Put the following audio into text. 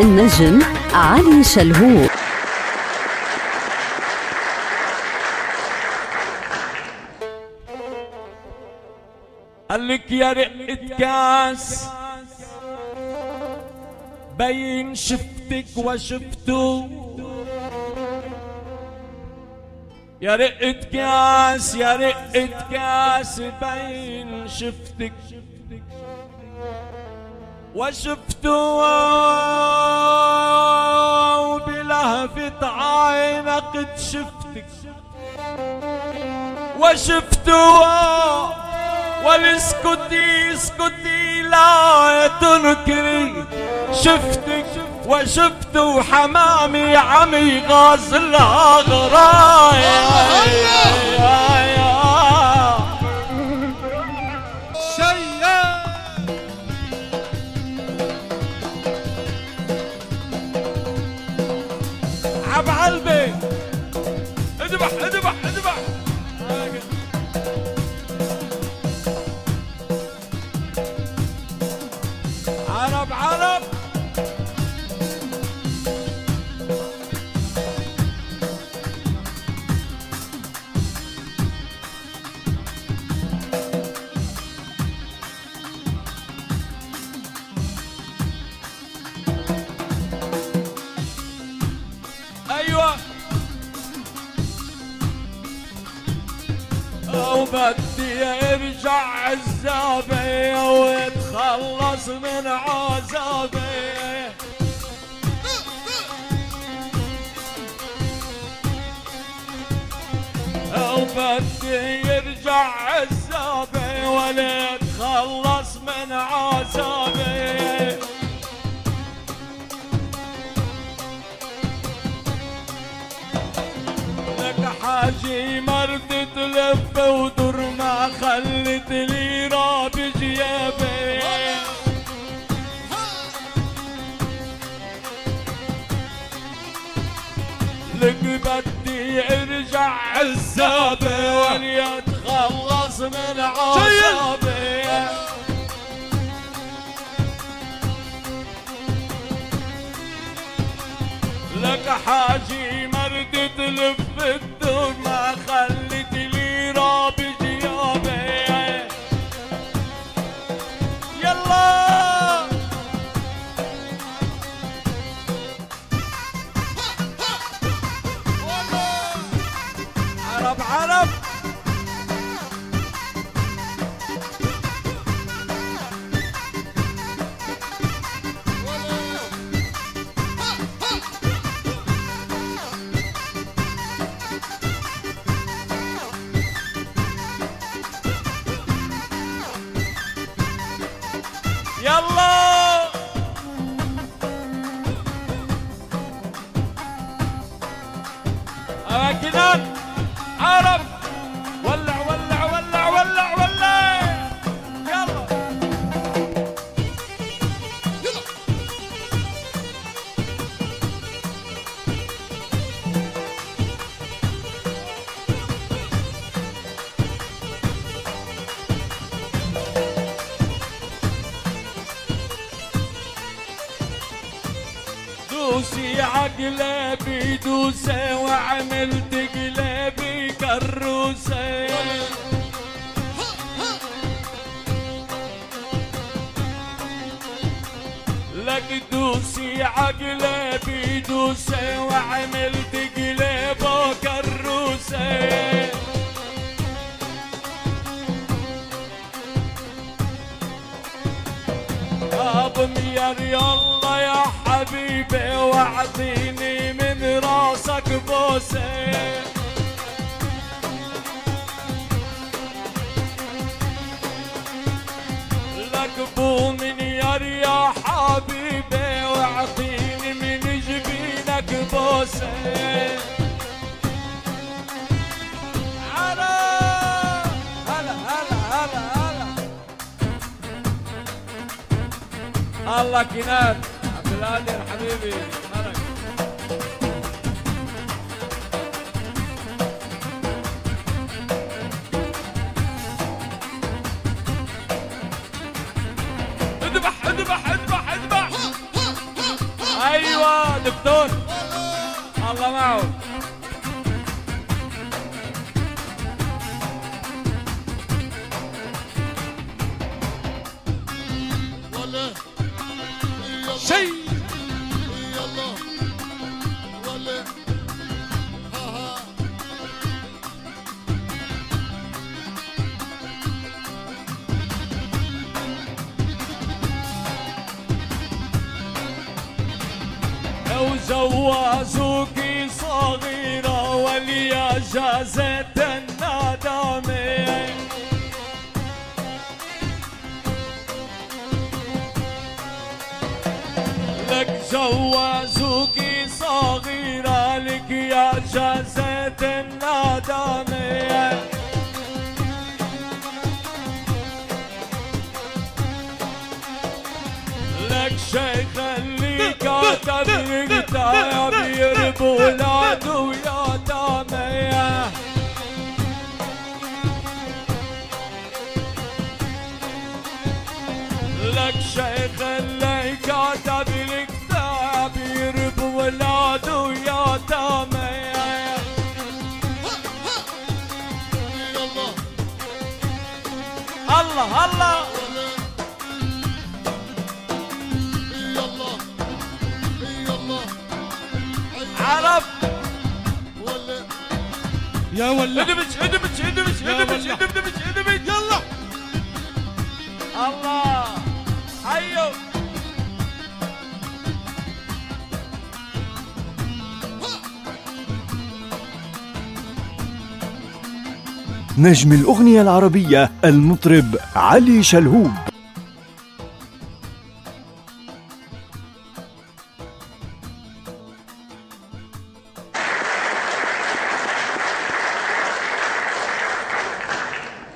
النجم علي شلهوب. قالك يا رقة كاس بين شفتك وشفته. يا رقة كاس يا رقة كاس بين شفتك. وشفته بلهفة عينك قد شفتك. وشفته والاسكتي اسكتي لا تنكري شفتك وشفت وحمامي عمي غازلها غرايا. وبدي ارجع عزابي واتخلص من عذابي وبدي يرجع عزابي ولا اتخلص من عذابي لك حاجي تلف ودر ما خلت لي راب جيابي لك بدي ارجع عزابي ولي أتخلص من عذابي لك حاجي مرد تلف يلا دوسة وعملت قلبي كروسة لك دوسي عقلبي دوسة وعملت قلبه يا يلا يا حبيبي وأعطيني من راسك بوسة. لك بو من يار يا حبيبي وأعطيني من جبينك بوسة. الله كنان. عبد القادر حبيبي ملك اذبح اذبح اذبح اذبح دكتور. الله معه. ولا لو جوازوك صغيرة وليا جازة الندامة. لك جوازوك صغيرة لك يا جازة الندامة. لك شيخ اللي كتب الله الله يا ولا ادمج يا ادمج والله. ادمج ادمج يلا الله. نجم الأغنية العربية المطرب علي شلهوب.